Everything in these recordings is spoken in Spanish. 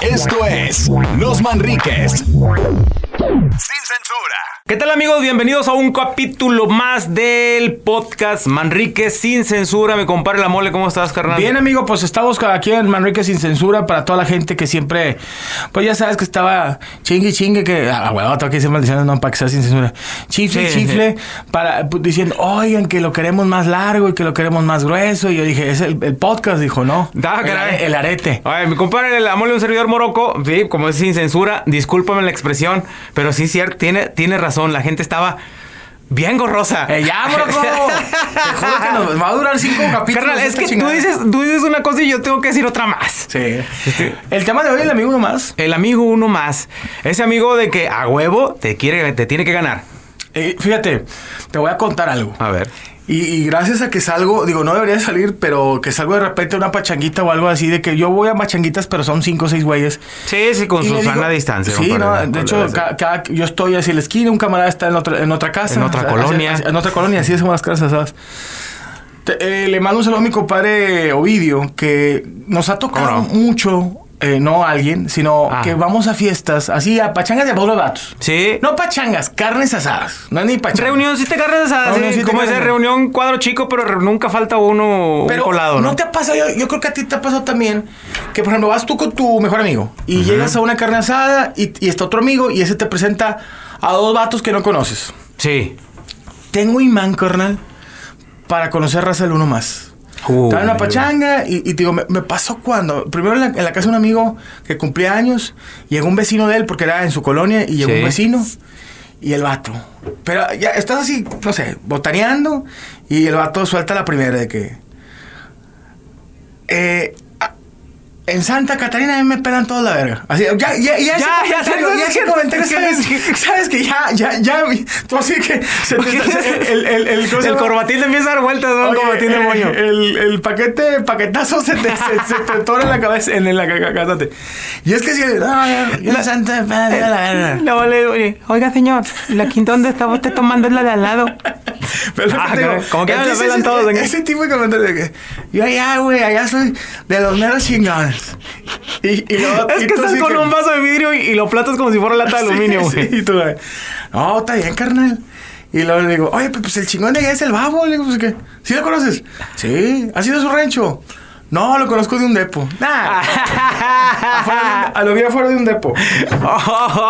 Esto es Los Manriques. Sin censura. ¿Qué tal amigos? Bienvenidos a un capítulo más del podcast Manrique sin censura. Me compare la mole, ¿cómo estás, carnal? Bien, amigo, pues estamos aquí en Manrique sin censura para toda la gente que siempre, pues ya sabes que estaba chingue chingue que, ah, huevo, tengo que decir maldiciones, no, para que sea sin censura. Chifle, Sí, chifle, para, pues, diciendo, oigan, que lo queremos más largo y que lo queremos más grueso. Y yo dije, es el, el podcast, dijo, no. Ah, el, caray. are- el arete. Ay, mi compadre, la mole un servidor moroco, sí, como es sin censura, discúlpame la expresión, pero sí, cierto, tiene, tiene razón, la gente estaba bien gorrosa. Eh, ya, bro, te juro que nos va a durar cinco capítulos. Carnal, es que tú dices, tú dices una cosa y yo tengo que decir otra más. Sí. El tema de hoy, el amigo nomás. El amigo uno más. Ese amigo de que a huevo te quiere, te tiene que ganar. Eh, fíjate, te voy a contar algo. A ver. Y, y gracias a que salgo, digo, no debería salir, pero que salgo de repente a una pachanguita o algo así, de que yo voy a pachanguitas, pero son cinco o seis güeyes. Sí, sí, con su sana distancia. Sí, no, de hecho, ca- cada- yo estoy hacia la esquina, un camarada está en otra, en otra casa. En otra hacia- colonia. hacia- en otra colonia, así son las casas, ¿sabes? Te- eh, le mando un saludo a mi compadre Ovidio, que nos ha tocado mucho, eh, no alguien, sino Ah. que vamos a fiestas, así a pachangas de pueblo de vatos. Sí. No pachangas, carnes asadas. No es ni pachangas. Cargas asadas, sí, como carnes esa reunión cuadro chico, pero nunca falta uno un colado, ¿no? te ha pasado, yo, yo creo que a ti te ha pasado también, que por ejemplo vas tú con tu mejor amigo y llegas a una carne asada y, y está otro amigo y ese te presenta a dos vatos que no conoces. Sí. Tengo imán, carnal, para conocer raza del uno más. Uy, Estaba en una pachanga y, y te digo, me, me pasó cuando, primero en la, en la casa de un amigo que cumplía años, llegó un vecino de él porque era en su colonia y llegó Sí. un vecino y el vato. Pero ya estás así, no sé, botaneando y el vato suelta la primera de que... Eh, en Santa Catarina a mí me pelan toda la verga. Así, ya, ya, ya, Ya, ya, ¿sabes ya comentario, sabes, sabes que ya, ya, ya, tú así que el, el, el, el, ¿cómo se El corbatín te empieza a dar vueltas, ¿no? Oye, Corbatín de eh, moño. El, el paquete, paquetazo se te, se, se te en la cabeza, en la cagate. Y es que si, no, ya, santa la verga. No, vale, oye, oiga, señor, la quinta donde estaba usted tomando es la de al lado. Pero lo Ah, que digo, como que me ese- pelan todos, ¿eh? Ese tipo de comentarios de que yo allá, güey, allá soy de los meros chingones. Y, y luego- Es y que estás con que- un vaso de vidrio y, y lo platas como si fuera lata de Sí, aluminio, sí, güey. y tú, güey, no, está bien, carnal. Y luego le digo, oye, pues el chingón de allá es el babo. Le digo, pues ¿qué? ¿Sí lo conoces? Sí, ¿ha sido su rancho? No, lo conozco de un depo. Nah. Afuera a lo vi afuera de un depo.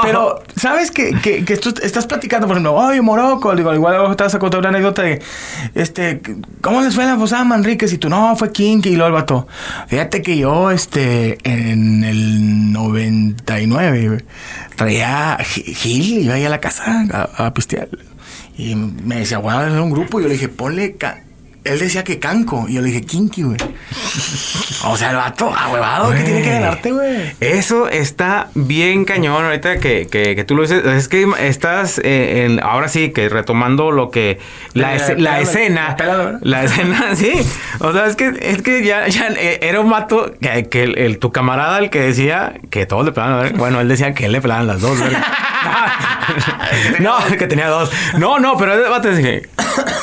Pero, ¿sabes que, que, que tú estás platicando, por ejemplo, oye, Morocco? Digo, igual te vas a contar una anécdota de, este, ¿cómo les fue en la posada Manríquez? Y tú, no, fue Kinky. Y luego el vato, fíjate que yo, este, en el 99, güey, traía Gi- Gil, iba ahí a la casa a, a pistear. Y me decía, bueno, es un grupo. Y yo le dije, ponle... ca-". Él decía que canco. Y yo le dije, kinky, güey. O sea, el vato, ahuevado, que tiene que ganarte, güey. Eso está bien cañón ahorita que, que, que tú lo dices. Es que estás eh, en- ahora sí que retomando lo que la, La- escena. la escena, sí. O sea, es que, es que ya, ya era un mato que, que el, el- tu camarada el que decía que todos le pelaban. Bueno, él decía que él le pelaban las dos, ¿verdad? no, que tenía dos. No, no, pero el vato decía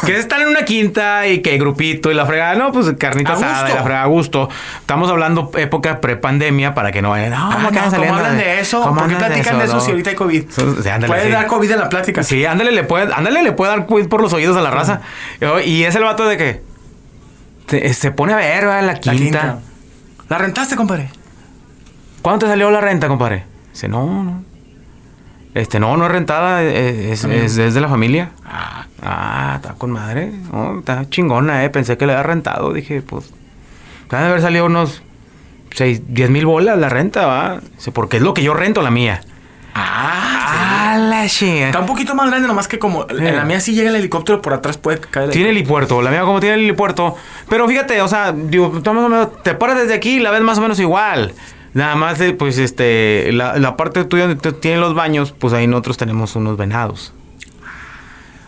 que están en una quinta y que grupito y la fregada. No, pues carnita asada y la fregada a gusto. Estamos hablando época prepandemia para que no vayan. No, Ah, ¿cómo que no, ¿cómo hablan de eso? ¿Cómo ¿Por qué platican de eso si ahorita hay COVID? Sí, ándale, Puede sí. dar COVID en la plática. Sí, ándale, le puede, ándale, le puede dar COVID por los oídos a la raza. Y es el vato de que se, se pone a ver, ¿verdad? La La quinta. quinta. ¿La rentaste, compadre? ¿Cuánto te salió la renta, compadre? Dice, no, no. Este, no, no es rentada, eh, es, es, es de la familia. Ah, Ah, está con madre. No, está chingona, eh. Pensé que le había rentado. Dije, pues. Debe haber salido unos 6, 10 mil bolas la renta, va. Dice, porque es lo que yo rento la mía. ah, Ah, la chinga. Está un poquito más grande, nomás que como en la mía sí llega el helicóptero por atrás, puede caer. el- Tiene helipuerto, la mía como tiene el helipuerto. Pero fíjate, o sea, digo, tú más o menos, te paras desde aquí y la ves más o menos igual. Nada más, de, pues, este, la, la parte tuya donde tienen los baños, pues ahí nosotros tenemos unos venados.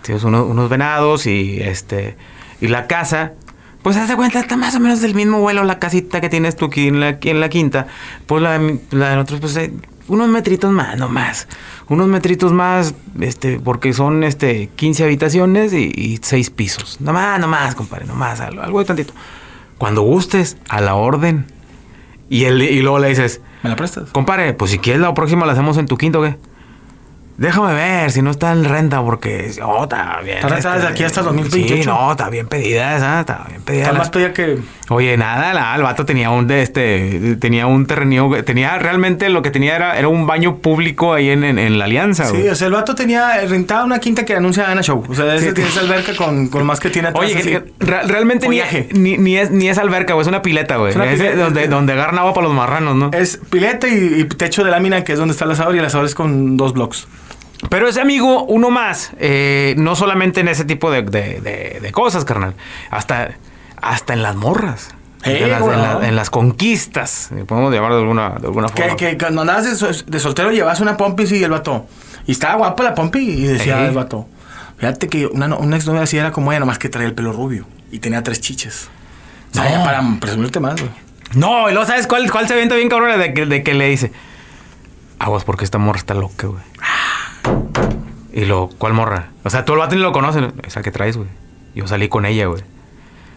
Tienes unos, venados y este, y la casa, pues haz de cuenta, está más o menos del mismo vuelo la casita que tienes tú aquí en la, quinta. Pues la, la de nosotros, pues, eh, unos metritos más, no más. Unos metritos más, este, porque son, este, 15 habitaciones y, y 6 pisos. No más, no más, compadre, no más, algo de tantito. Cuando gustes, a la orden. Y, él, y luego le dices, ¿Me la prestas? compadre, pues si quieres la próxima la hacemos en tu quinto, ¿qué? Déjame ver si no está en renta porque... Oh, está bien. Está rentada desde aquí hasta el 2028. Sí, no, está bien pedida esa, está bien pedida. Está la- más pedida que... Oye, nada, la- el vato tenía un de este, tenía un terreno, tenía realmente lo que tenía era, era un baño público ahí en, en- en la alianza, Sí, güey. o sea, el vato tenía rentada una quinta que anuncia Ana Show. O sea, ese Sí. tiene esa alberca con, con más que tiene atrás. Oye, así. que- que re- realmente ni, ni, ni es, ni es alberca, güey, es una pileta, güey. Es una Es donde, donde agarran agua para los marranos, ¿no? Es pileta y, y techo de lámina, que es donde está el asador, y el asador es con dos blocks. Pero ese amigo, uno más, eh, no solamente en ese tipo de, de- de- de cosas, carnal, hasta, hasta en las morras. Eh, en, las, güey, en la- no. en las conquistas, podemos llamar de alguna, de alguna forma. Que, que cuando andabas de, sol- de soltero llevas una pompis y el vato. Y estaba guapa la pompi y decía el vato. Fíjate que una, no- una exnovia así era como ella, nomás que traía el pelo rubio. Y tenía tres chiches. O sea, No. para presumirte más, güey. No, y luego sabes cuál, cuál se avienta bien cabrón de que, de que le dice, aguas porque esta morra está loca, güey. Y lo, ¿cuál morra? O sea, tú el vato ni lo conoces. Esa que traes, güey. Yo salí con ella, güey.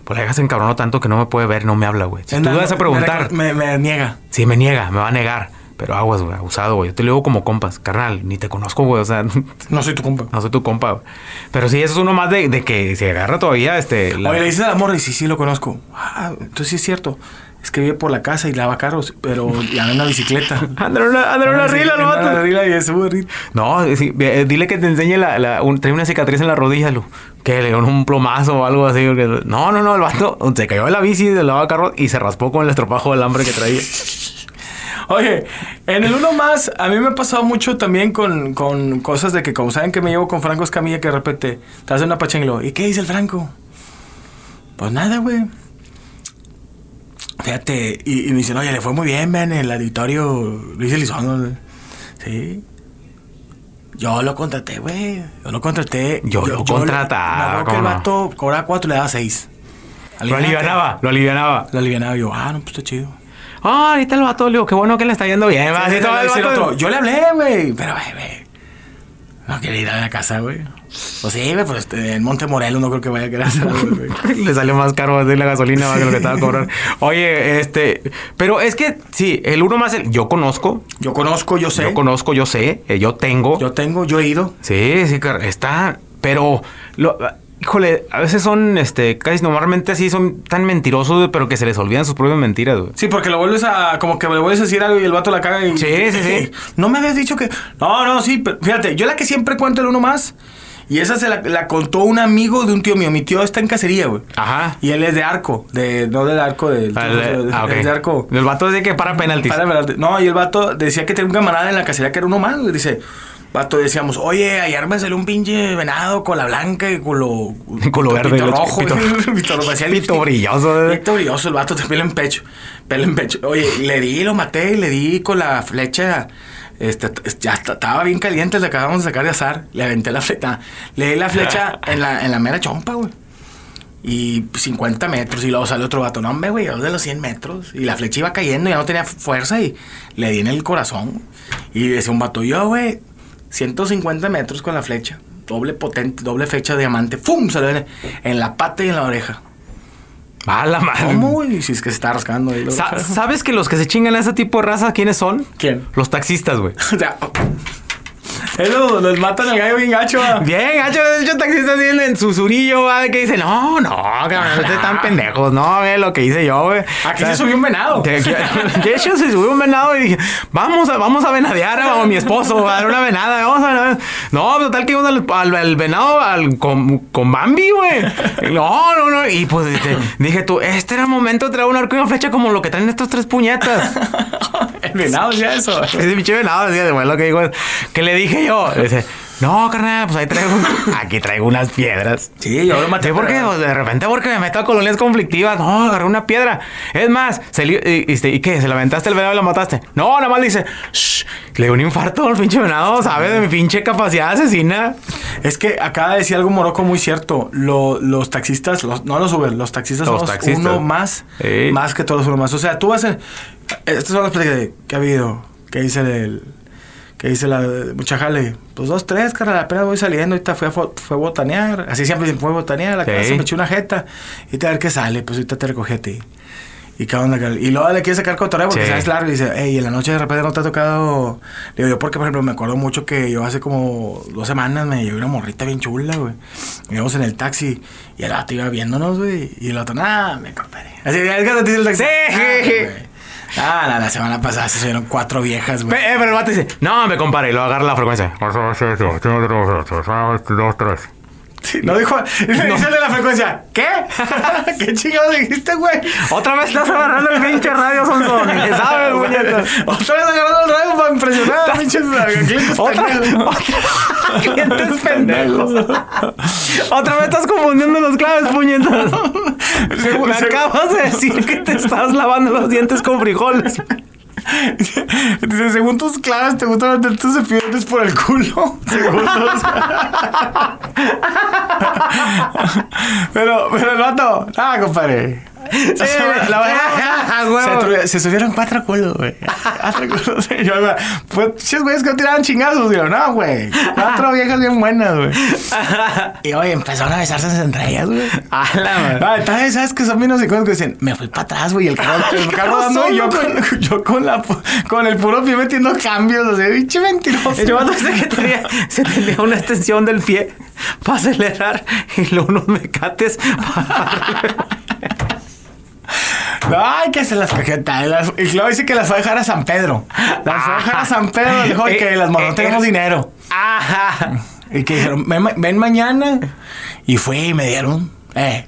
Pues la dejas encabronó tanto que no me puede ver, no me habla, güey. Si tú vas a preguntar, Me, me niega. si me niega, me va a negar. Pero aguas, güey, abusado, güey. Yo te lo digo como compas, carnal, ni te conozco, güey. O sea, No soy tu compa. no soy tu compa, güey. Pero sí, eso es uno más de, de que se agarra todavía, este... la- Oye, le dices al amor y sí, sí lo conozco. Ah, entonces sí es cierto. Es que vive por la casa y lava carros, pero anda en una bicicleta. Anda en una, anda una rila, el en una vato. rila y rila. No, sí, eh, dile que te enseñe la, la un, trae una cicatriz en la rodilla, lo, que le dio un plomazo o algo así. porque- no, no, no, el vato se cayó de la bici del lavacarro y se raspó con el estropajo del hambre que traía. Oye, en el uno más, a mí me ha pasado mucho también con, con cosas de que, como saben que me llevo con Franco Escamilla, que de repente te hace una pachenglo. ¿Y qué dice el Franco? Pues nada, güey. Fíjate, y, y me dicen, oye, le fue muy bien, en el auditorio Luis Elizondo. güey". Sí. Yo lo contraté, güey. Yo lo contraté. Yo lo contrataba, acuerdo que el vato cobraba cuatro, le daba seis. Lo alivianaba, lo alivianaba. Lo alivianaba. Yo, ah, no, pues está chido. Ah, ahorita el vato, le digo, qué bueno que le está yendo bien. Sí, todo el vato- Yo le hablé, güey. Pero, güey, güey. No quiere ir a la casa, güey. Pues sí, güey, pues este, en Monte Morelos no creo que vaya a querer hacerlo, güey. Le salió más caro de la gasolina más que lo que estaba cobrando. Oye, este, pero es que sí, el uno más el, yo conozco, Yo conozco, yo sé. yo conozco, yo sé, eh, yo tengo. Yo tengo, yo he ido. Sí, sí, está. Pero, lo, híjole, a veces son, este, casi normalmente así son tan mentirosos, pero que se les olvidan sus propias mentiras, güey. Sí, porque lo vuelves a. Como que le vuelves a decir algo y el vato la caga y. Sí, sí, sí. No me habías dicho que. No, no, sí, pero fíjate, yo la que siempre cuento el uno más. Y esa se la, la contó un amigo de un tío mío. Mi tío está en cacería, güey. Ajá. Y él es de arco. De, no del arco del. Ah, de- ah, ok. es de arco. El vato dice que para penaltis. Para velarte. No, y el vato decía que tenía un camarada en la cacería que era uno más. güey. Dice, vato, decíamos, oye, ayer me salió un pinche venado con la blanca y con lo. Con lo verde, Pito rojo. pito- Pito, pito brilloso, eh. Pito brilloso, el vato te pelo en pecho. Pelo en pecho. Oye, le di, lo maté y le di con la flecha. Este, ya estaba bien caliente, le acabamos de sacar de azar. Le aventé la flecha. Le di la flecha en la, en la mera chompa, güey. Y 50 metros y luego sale otro vato. No, hombre, güey, de los 100 metros. Y la flecha iba cayendo ya no tenía fuerza y le di en el corazón. Y decía un vato, yo, güey, 150 metros con la flecha. Doble potente, doble fecha de diamante. ¡Fum! Se le ve en la pata y en la oreja. Mala madre. ¿Cómo, güey? Si es que se está rascando ahí. Sa- ¿Sabes que los que se chingan a ese tipo de raza, quiénes son? ¿Quién? Los taxistas, güey. O sea, Eso, los matan al gallo bien gacho. Bien, gacho, de hecho, taxistas vienen en su surillo, va, que dicen, no, no, cabrón, ustedes están pendejos, no, ve lo que hice yo, güey. Aquí O sea, se subió un venado. que- De hecho, se subió un venado y dije, vamos a, vamos a venadear a mi esposo, a dar una venada, vamos a... No, total que íbamos al, al- al venado al- con, con Bambi, güey. No, no, no. Y pues este, dije tú, este era el momento de traer un arco y una flecha como lo que traen estos tres puñetas. Venado ya eso. Ese pinche venado decía, bueno, lo que digo que le dije yo? Dice, no, carnal, pues ahí traigo, aquí traigo unas piedras. Sí, yo lo maté. Sí, ¿por qué? Pues, de repente porque me meto a colonias conflictivas. No, agarré una piedra. Es más, se li- y, y- ¿y qué? ¿Se la aventaste el venado y la mataste? No, nada más le dice, "Shh, le dio un infarto al pinche venado, ¿sabes? De mi pinche capacidad asesina. Es que acá decía algo Morocco muy cierto. Lo- los taxistas, los- no los Uber, los taxistas Los somos taxistas. uno más, Sí. más que todos uno más. O sea, tú vas a... Estas son las pláticas de- que ha habido, que dice el... Que dice la mucha jale, pues dos, tres, carnal, apenas voy saliendo, ahorita fui a, fue a botanear, así siempre fue a botanear, la Sí. casa me eché una jeta, y te a ver qué sale, pues ahorita te recogí a ti. ¿Y qué onda? carnal? Y luego le quiere sacar cotorreo porque Sí. sabes largo y dice, hey, en la noche de repente no te ha tocado. Le digo, yo porque, por ejemplo, me acuerdo mucho que yo hace como dos semanas me llevé una morrita bien chula, güey. Íbamos en el taxi y el vato iba viéndonos, güey. Y el otro, nah, me compadre. Así, es que te dice el taxi. "Ah, güey". Ah, la, la semana pasada se subieron cuatro viejas, Pe- güey. eh, pero el vato dice, no, me compare, y lo agarra la frecuencia. Sí, no dijo. Le dice de la frecuencia, ¿qué? ¿Qué chingados dijiste, güey? Otra vez estás agarrando el pinche radio, Sonso. Ni que sabes, puñetas. Otra vez agarrando el radio para impresionar a pinches clientes Otra, pendejos. otra, clientes pendejos. Otra vez estás confundiendo los claves, puñetas. Me acabas de decir que te estás lavando los dientes con frijoles. Dice, según tus claves, te gusta meter tus cepillos por el culo. Según tus- pero, pero el vato, ah, compadre. Sí, la a verdad, huevo. se, subieron cuatro culos, güey. Cuatro culos. Yo, güey, pues, chis, güeyes que no tiraban chingazos. Digo, no, güey. Cuatro viejas bien buenas, güey. Y oye, empezaron a besarse entre ellas, güey. A la madre. Ah, ¿sabes que son bien hocicos que dicen, me fui para atrás, güey, el carro, el carro dando y yo con, yo con, la, con el puro pie metiendo cambios, o sea, pinche mentiroso. Vato dice que tenía, se tenía una extensión del pie para acelerar y luego unos mecates para... Ay, que se las cajetas. las- Y luego dice que las fue a dejar a San Pedro. Las fue a dejar a San Pedro, dejó y que las morras no Eh, tenemos eh, dinero. Ajá. Y que dijeron, ven, ven mañana. Y fue y me dieron, eh,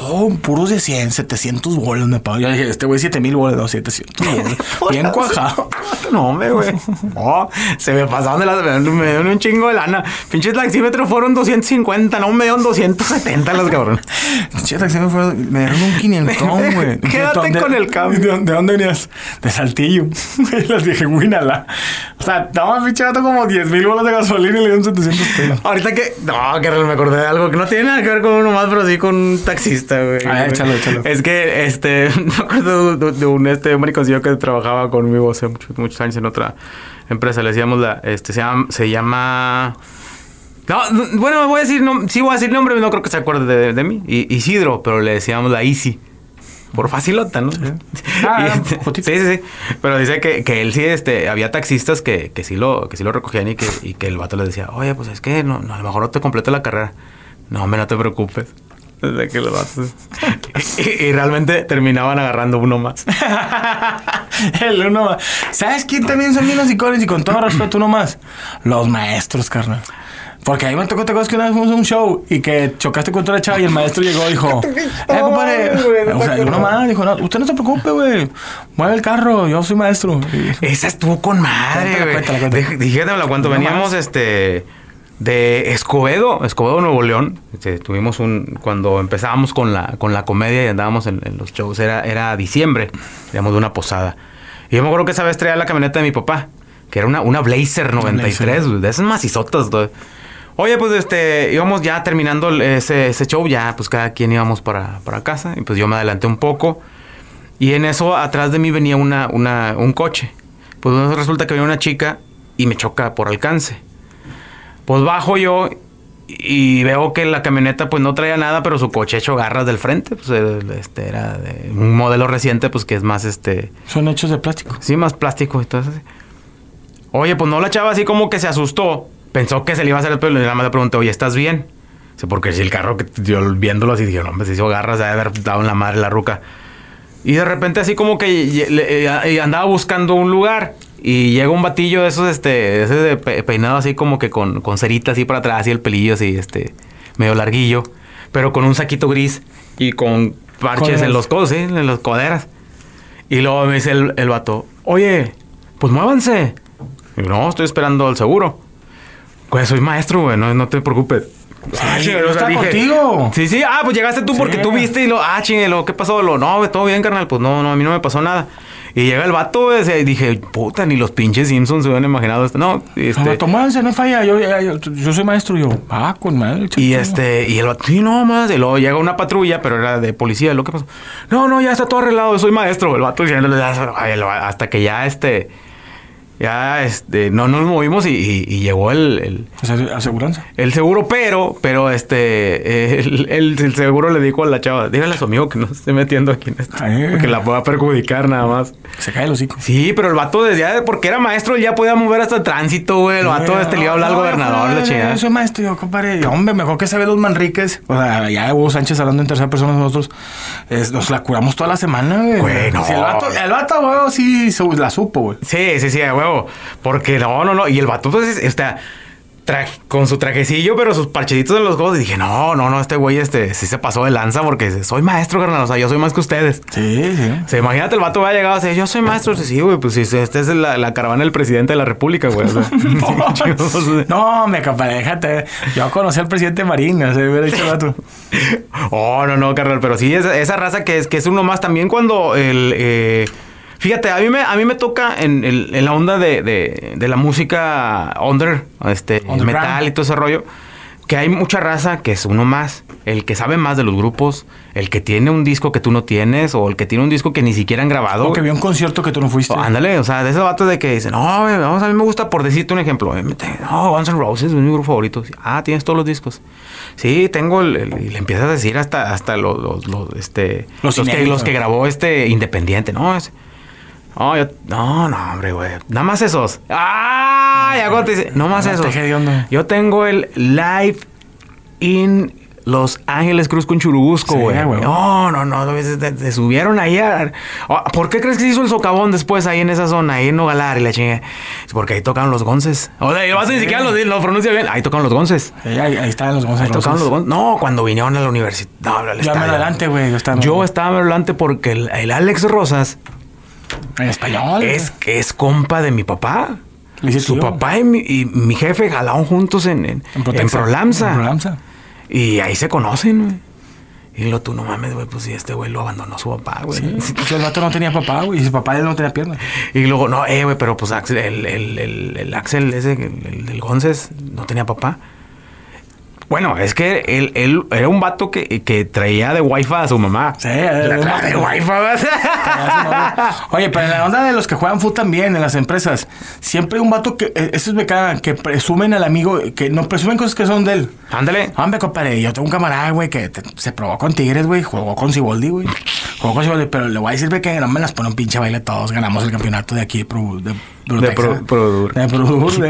oh, puros de 100, 700 bolas me pagó. Yo dije, este güey 7000 bolas, no, 700 bolas. Bien cuajado. No, hombre, güey. No, se me pasaron de las... Me dieron un chingo de lana. Pinches taxímetros fueron 250, no me dieron 270 los cabrones. Che, taxi me, fue- me dieron un 500, güey. Quédate ¿De- con el cambio. ¿De, dónde- de dónde venías? De Saltillo. Y les dije, Winala. O sea, pinche gato como 10 mil bolas de gasolina y le dieron 700 pesos. Ahorita que... No, que me acordé de algo que no tiene nada que ver con uno más, pero sí con un güey. Ah, échalo, échalo. Es que, este... Me acuerdo de, de un este mariconcillo que trabajaba conmigo hace muchos, muchos años en otra empresa. Le decíamos la... Este, se llama... Se llama no, no, bueno, voy a decir... No, sí voy a decir nombre, no creo que se acuerde de, de mí. I- Isidro, pero le decíamos la Easy. Por facilota, ¿no? Ah, Y este- sí, sí, sí. Pero dice que, que él sí, este, había taxistas que, que sí lo, que sí lo recogían y que, y que el vato le decía, oye, pues es que no, no, a lo mejor no te completo la carrera. No, hombre, no te preocupes. Desde que los vatos. y, y realmente terminaban agarrando uno más. El uno más. ¿Sabes quién también son bien hocicones? Y con todo respeto, uno más. Los maestros, carnal. Porque ahí me tocó, te acuerdas que una vez fuimos a un show y que chocaste contra la chava y el maestro llegó y dijo, eh, compadre. O sea, uno más dijo, no, usted no se preocupe, güey. Mueve el carro, yo soy maestro. Y- Esa estuvo con madre, Cuéntala, güey. cuéntala, cuéntala. Dij- Dígame cuánto veníamos, más. este. De Escobedo, Escobedo, Nuevo León. Este, tuvimos un. Cuando empezábamos con la, con la comedia y andábamos en, en los shows, era, era diciembre, digamos, de una posada. Y yo me acuerdo que esa vez traía la camioneta de mi papá, que era una, una Blazer 93, güey, de esas macizotas. Oye, pues este, íbamos ya terminando ese, ese show, ya pues cada quien íbamos para, para casa. Y pues yo me adelanté un poco. Y en eso atrás de mí venía una, una, un coche. Pues resulta que venía una chica y me choca por alcance. Pues bajo yo y veo que la camioneta pues no traía nada, pero su coche hecho garras del frente. Pues este era de un modelo reciente, pues que es más este. Son hechos de plástico. Sí, más plástico y todo eso. Oye, pues no la chava así como que se asustó. Pensó que se le iba a hacer el pelo y nada más le pregunté, oye, ¿estás bien? Dice, porque si el carro que yo viéndolo así dije, no, hombre, se hizo garras, de haber dado en la madre la ruca. Y de repente así como que y- eh, andaba buscando un lugar. Y llega un batillo de esos, este, ese de peinado así como que con, con cerita así para atrás y el pelillo así, este, medio larguillo. Pero con un saquito gris y con parches Coderas. en los codos, sí, en las coderas. Y luego me dice el, el vato, oye, pues muévanse. Y yo, no, estoy esperando el seguro. Pues soy maestro, güey, no, no te preocupes. Ah, Sí, o sea, estaba contigo. Sí, sí, ah, pues llegaste tú porque tú viste y lo, ah, chingue, lo, ¿qué pasó? Lo, no, todo bien, carnal, pues no, no, a mí no me pasó nada. Y llega el vato, y dije, puta, ni los pinches Simpsons se hubieran imaginado esto. No, este. No, no falla. Yo, yo, soy maestro. Yo, ah, con madre. Y este, y el vato, sí, no más. Y luego llega una patrulla, pero era de policía. ¿Lo que pasó? No, no, ya está todo arreglado, soy maestro. El vato diciéndole, "Ah, ay, el hasta que ya este. Ya, este, no nos movimos y, y- y llegó el, el, O sea, aseguranza. el seguro, pero, pero este, el, el- el seguro le dijo a la chava, dígale a su amigo que no se esté metiendo aquí en esto, Ay. porque la pueda perjudicar nada más. Se cae el hocico. Sí, pero el vato desde ya, porque era maestro, él ya podía mover hasta el tránsito, güey. El vato este le iba a hablar al No, gobernador, no, la no, chingada. Yo soy maestro, yo, compadre. Hombre, mejor que sabe los Manriques. O sea, ya Hugo Sánchez hablando en tercera persona nosotros. es- nos la curamos toda la semana, güey. Güey, no. Si el vato, el vato, güey, sí la supo, güey. Sí, sí, sí, a Porque no, no, no. Y el vato, pues, está tra- con su trajecillo, pero sus parcheditos en los codos. Y dije, no, no, no, este güey, este, sí se pasó de lanza porque soy maestro, carnal. O sea, yo soy más que ustedes. Sí, sí. O sea, imagínate, el vato va a llegar a decir, yo soy maestro. Sí, güey, pues esta es la, la caravana del presidente de la república, güey. O sea, No, me compadre, déjate. Yo conocí al presidente Marín, o sea, hubiera dicho el vato. Oh, no, no, carnal, pero sí, esa, esa raza que es, que es uno más también cuando el... eh, fíjate, a mí me, a mí me toca en, el- en la onda de, de- de la música under, este, metal y todo ese rollo, que hay mucha raza que es uno más, el que sabe más de los grupos, el que tiene un disco que tú no tienes, o el que tiene un disco que ni siquiera han grabado. O que vio un concierto que tú no fuiste. O, ándale, o sea, de esos vatos de que dicen, no, vamos, a mí me gusta, por decirte un ejemplo, eh, no, Guns N' Roses es mi grupo favorito. Ah, tienes todos los discos. Sí, tengo el, el- y le empiezas a decir hasta, hasta los, los, los, este, Los los, que, los que grabó este Independiente, ¿no? Es, no, yo- no, no, hombre, güey. Nada más esos. Ah, ya te dice, no más esos. Yo tengo el Live in Los Ángeles Cruz con Churubusco, Sí, güey. güey. no, no, no. Se, subieron ahí a... Ah, ¿Por qué crees que se hizo el socavón después ahí en esa zona, ahí en Nogalar y la chinga? Es porque ahí tocaban los gonces. O sea, y vas ni siquiera lo, lo pronuncia bien. Ahí tocaban los gonces. Sí, ahí, ahí estaban los Ahí González. tocaban los gonces. No, cuando vinieron a la universidad. No, Yo estadio. adelante, güey. Yo estaba, Yo estaba adelante porque el, el Alex Rosas en español. es, es compa de mi papá. Su tío. papá y mi, y mi jefe jalaron juntos en, en, en. Prolamsa. Y ahí se conocen, güey. Y lo tú no mames, güey, pues sí, este güey lo abandonó su papá, güey. Sí, pues el vato no tenía papá, güey. Y su papá él no tenía piernas. Y luego, no, eh, güey, pero pues Axel, el, el, el, el Axel ese, el, el del Gonces, no tenía papá. Bueno, es que él, él era un vato que, que traía de wifi a su mamá. Sí, La traía de wifi. Oye, pero en la onda de los que juegan fútbol también, en las empresas, siempre hay un vato que, eh, estos me cagan, que presumen al amigo, que no presumen cosas que son de él. Ándale. Hombre, compadre, yo tengo un camarada, güey, que te- se probó con Tigres, güey, jugó con Ciboldi, güey. Jugó con Ciboldi, pero le voy a decir que no me las pone un pinche baile todos. Ganamos el campeonato de aquí de Pro, de, Protexa. Pro- Produr. De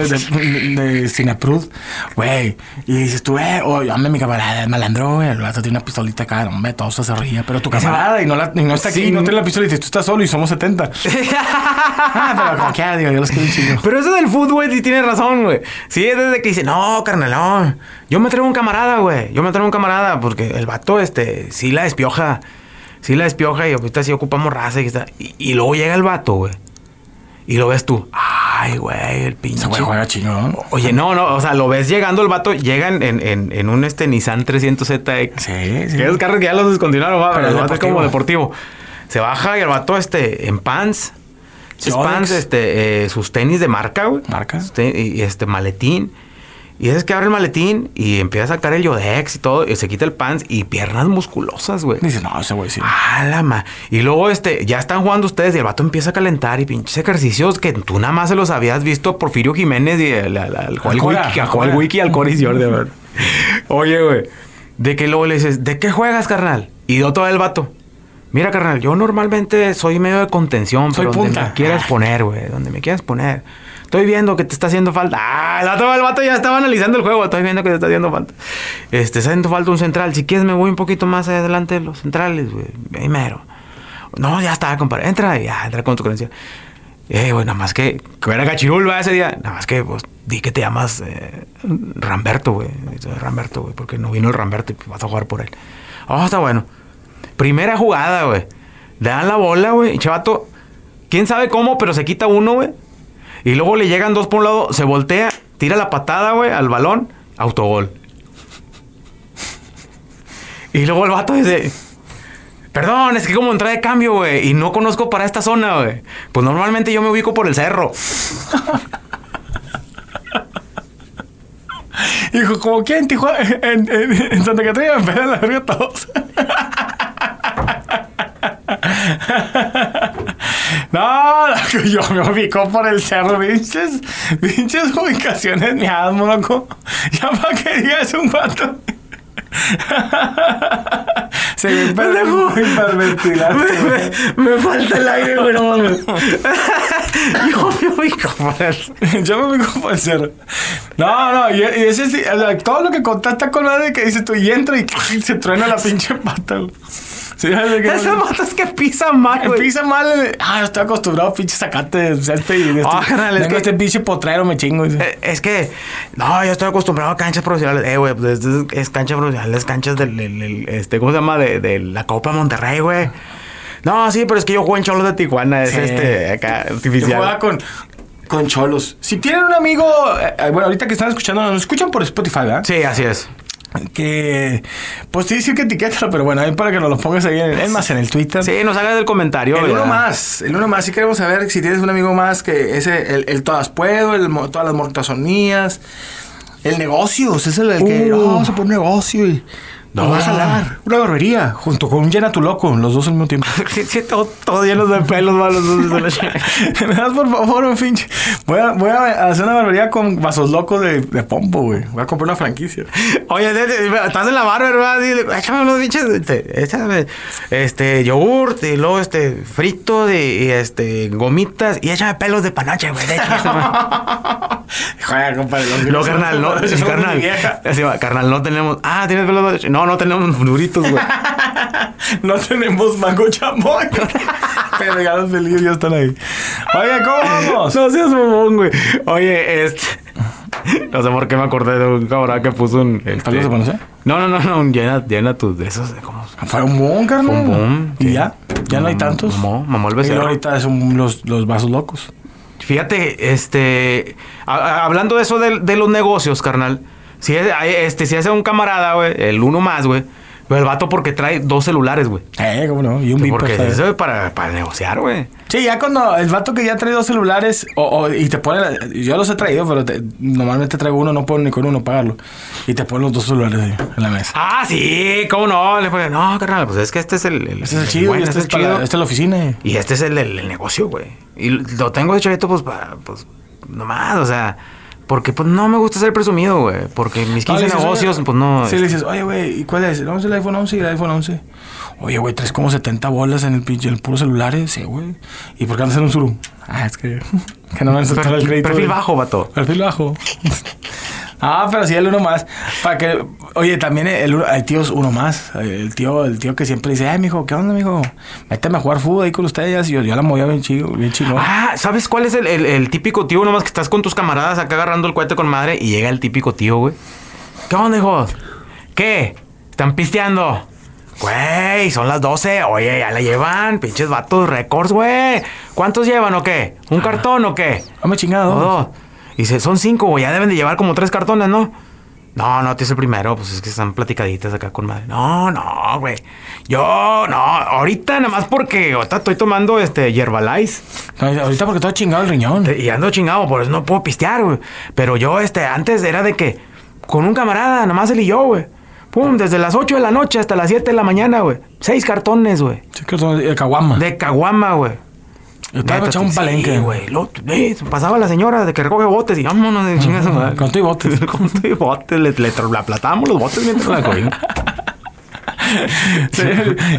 de, de, de Cineprud. Güey, y dices tú, eh, oye, hombre, mi camarada es malandro, güey, el vato tiene una pistolita acá, hombre, todo se ríe, pero tu camarada y no, la, y no está aquí, Sí. no tiene la pistola y dices, tú estás solo y somos 70. ah, pero como que, digo, yo los quiero un chingo. Pero eso del fútbol, güey, sí tiene razón, güey. Sí, es desde que dice, no, carnal, no. Yo me traigo un camarada, güey. Yo me traigo un camarada porque el vato, este, sí la despioja. Sí la despioja y ahorita sí ocupamos raza y está. Y, y luego llega el vato, güey. Y lo ves tú. Ay, güey, el pinche. Güey juega chingón. Oye, no, no, o sea, lo ves llegando el vato, llega en, en, en, un este Nissan 300ZX. Sí, sí. Que esos carros que ya los descontinuaron, va, Pero es el vato es como deportivo. Se baja y el vato, este, en pants. Sus pants, este, eh, sus tenis de marca, güey. Marca. Y este maletín. Y es que abre el maletín y empieza a sacar el Yodex y todo. Y se quita el pants y piernas musculosas, güey. Dices, no, ese güey sí. Ah, la ma. Y luego, este, ya están jugando ustedes y el vato empieza a calentar y pinches ejercicios que tú nada más se los habías visto Porfirio Jiménez y al, al Joel Cora, Wiki, al. Wiki al Coris Jordan. Oye, güey, de que luego le dices, ¿de qué juegas, carnal? Y yo todo el vato. Mira, carnal, yo normalmente soy medio de contención, Soy pero donde punta. me quieras Ah. poner, güey, donde me quieras poner. Estoy viendo que te está haciendo falta. Ah, el vato, el vato ya estaba analizando el juego. Estoy viendo que te está haciendo falta. Este, está haciendo falta un central. Si quieres, me voy un poquito más adelante de los centrales, güey. Ahí mero. No, ya está, compadre. Entra, ya, entra con tu credencial. Eh, güey, nada más que, que era Gachirul, ¿verdad? Ese día. Nada más que, pues, di que te llamas eh, Ramberto, güey. Ramberto, güey, porque no vino el Ramberto y vas a jugar por él. Oh, está bueno. Primera jugada, güey. Le dan la bola, güey. Chavato, quién sabe cómo, pero se quita uno, güey. Y luego le llegan dos por un lado, se voltea, tira la patada, güey, al balón, autogol. Y luego el vato dice, perdón, es que como entré de cambio, güey, y no conozco para esta zona, güey. Pues normalmente yo me ubico por el cerro. Dijo, como que en Tijuana, en, en, en Santa Catarina me la verga todos. No, yo me ubicó por el cerro, pinches, pinches ubicaciones miadas, loco. Ya para que digas un vato. Se me pendejo hiperventilaste, güey. Me, me falta el aire, mames. Yo me ubico por eso. Yo me ubico por cerro. No, no, y, y ese sí, o sea, todo lo que contaste con madre que dices tú y entra y se truena la pinche pata, güey. Sí, que- Esas motos que pisan mal, güey. Pisa mal. eh, Ah, yo estoy acostumbrado a pinche sacate selfie y de este, Ah, carnal, es que- este pinche potrero, me chingo. dice. Eh, Es que, no, yo estoy acostumbrado a canchas profesionales. Eh, güey, pues es, es cancha profesional, es canchas del, del- del- este, ¿cómo se llama? De, de la Copa Monterrey, güey. No, sí, pero es que yo juego en Cholos de Tijuana, es Sí. este, acá, Yo artificial. jugaba con, con cholos. Si tienen un amigo, eh, eh, bueno, ahorita que están escuchando, nos escuchan por Spotify, ¿verdad? Sí, así es. Que, pues sí, sí que etiquétalo, pero bueno, ahí para que nos lo pongas ahí, en, es más, en el Twitter. Sí, nos hagas el comentario, El uno ¿verdad? más, el uno más. Si queremos saber si tienes un amigo más que ese, el, el todas puedo, el todas las mías. El negocio, ese es el, el que, Uh. no, vamos a poner negocio y No. va a jalar. Una barbería, junto con un llena tu loco, los dos al mismo tiempo. Sí, todo, todo lleno de pelos, malos. Me das por favor un pinche. Voy a, voy a hacer una barbería con vasos locos de, de pompo, güey. Voy a comprar una franquicia. Oye, estás en la barra, ¿verdad? Échame unos pinches, este, échame, este, yogurt, y luego, este, frito, de, y, este, gomitas, y échame pelos de panache, güey. de hecho, Joder, compadre. son- carnal, no, carnal. Así va, carnal, no tenemos. Ah, tienes pelos de. No, no tenemos duritos, güey. No tenemos mango chamoy. Pero ya los felices ya están ahí. Oye, ¿cómo vamos? No seas mamón, güey. Oye, este. No sé por qué me acordé de un cabrón que puso un. Este, ¿Pelos de panache? No, no, no, no. Llena, llena tus de esos. ¿Cómo? Fue un boom, carnal. Un boom, Y ya. Ya no hay tantos. mamó, mamó el Y becerro. ahorita son los, los vasos locos. Fíjate, este. a- a- hablando de eso de, de los negocios, carnal. Si es, este, si hace un camarada, güey, el uno más, güey. Pero el vato porque trae dos celulares, güey. Eh, cómo no. Y un Porque Viper, ¿sabes? eso es para, para negociar, güey. Sí, ya cuando el vato que ya trae dos celulares o, o- y te pone, la- yo los he traído, pero te- normalmente traigo uno, no puedo ni con uno pagarlo. Y te pone los dos celulares ahí en la mesa. Ah, sí, ¿cómo no? Le fue, no, carnal, pues es que este es el. el- Este es el chido, bueno, y este, es para- esta es la oficina. Y este es el el negocio, güey. Y lo tengo de chavito, pues, para, pues, nomás, o sea. Porque, pues, no me gusta ser presumido, güey. Porque mis 15 No, dices, negocios, oye, pues, no. Sí, le dices, oye, güey, ¿y cuál es? No, es el iPhone 11 y el iPhone 11. Oye, güey, traes como 70 bolas en el pinche, el puro celular. Sí, güey. ¿Y por qué andas en un suru? Ah, es que, que no me han soltado el crédito. perfil bajo, vato. Perfil bajo. ah, pero sí, el uno más. Para que, oye, también el, uno- hay tíos uno más. El tío, el tío que siempre dice, ay, mijo, ¿qué onda, mijo? Méteme a jugar fútbol ahí con ustedes. Y yo, yo la movía bien chido, bien chingón. Ah, ¿sabes cuál es el, el- el típico tío? Nomás que estás con tus camaradas acá agarrando el cohete con madre y llega el típico tío, güey. ¿Qué onda, hijos? ¿Qué? ¿Están pisteando? Güey, son las 12. Oye, ya la llevan. Pinches vatos récords, güey. ¿Cuántos llevan o qué? ¿Un cartón o qué? O chingado. dos. Y dice, son cinco, güey. Ya deben de llevar como tres cartones, ¿no? No, no, tú es el primero. Pues es que están platicaditas acá con madre. No, no, güey. Yo, no. Ahorita nada más porque ahorita estoy tomando este Herbalife. No, ahorita porque todo chingado el riñón. Y ando chingado, por eso no puedo pistear, güey. Pero yo, este, antes era de que con un camarada, nomás él y yo, güey. Pum, desde las 8 de la noche hasta las 7 de la mañana, güey. Seis cartones, güey. Que son de caguama. De caguama, güey. Yo estaba Neta, echando un sí, palenque. güey. Lo- eh, pasaba la señora de que recoge botes y vámonos de chingas madre. Con todo y botes. Con todo y botes. Le, le, le aplatábamos los botes mientras la cogimos. Sí,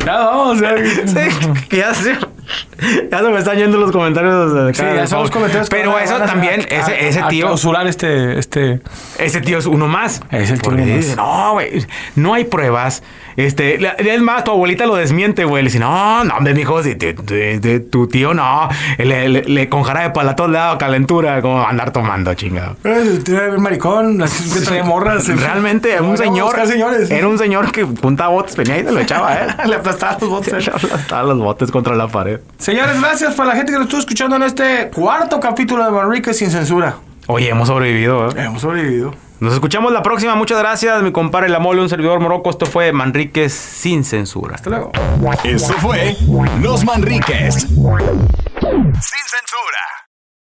ya vamos. Sí, que ya se, ya se me están yendo los comentarios de Sí, ya son los comentarios. Pero a- eso a- también, a- ese, a- ese a tío. clausurar este, este. Ese tío es uno más. Es el tío uno más. dice, no, güey, no hay pruebas. Este, es más, tu abuelita lo desmiente, güey. Le dice, no, no, hombre, mijo, si te- te- te- tu tío no. Le, le, le con jarabe para todos lados, calentura, como andar tomando, chingado. Eh, Tiene el maricón, así que traía morras. Realmente, era un a señor. señores. Era un señor que juntaba botes, venía y se lo echaba, ¿eh? Le aplastaba los botes. Le aplastaba los botes contra la pared. Señores, gracias para la gente que nos estuvo escuchando en este cuarto capítulo de Manrique sin censura. Oye, hemos sobrevivido, ¿eh? Hemos sobrevivido. Nos escuchamos la próxima. Muchas gracias, mi compadre La Mole, un servidor moroco. Esto fue Manríquez sin censura. Hasta luego. Esto fue Los Manriques. Sin censura.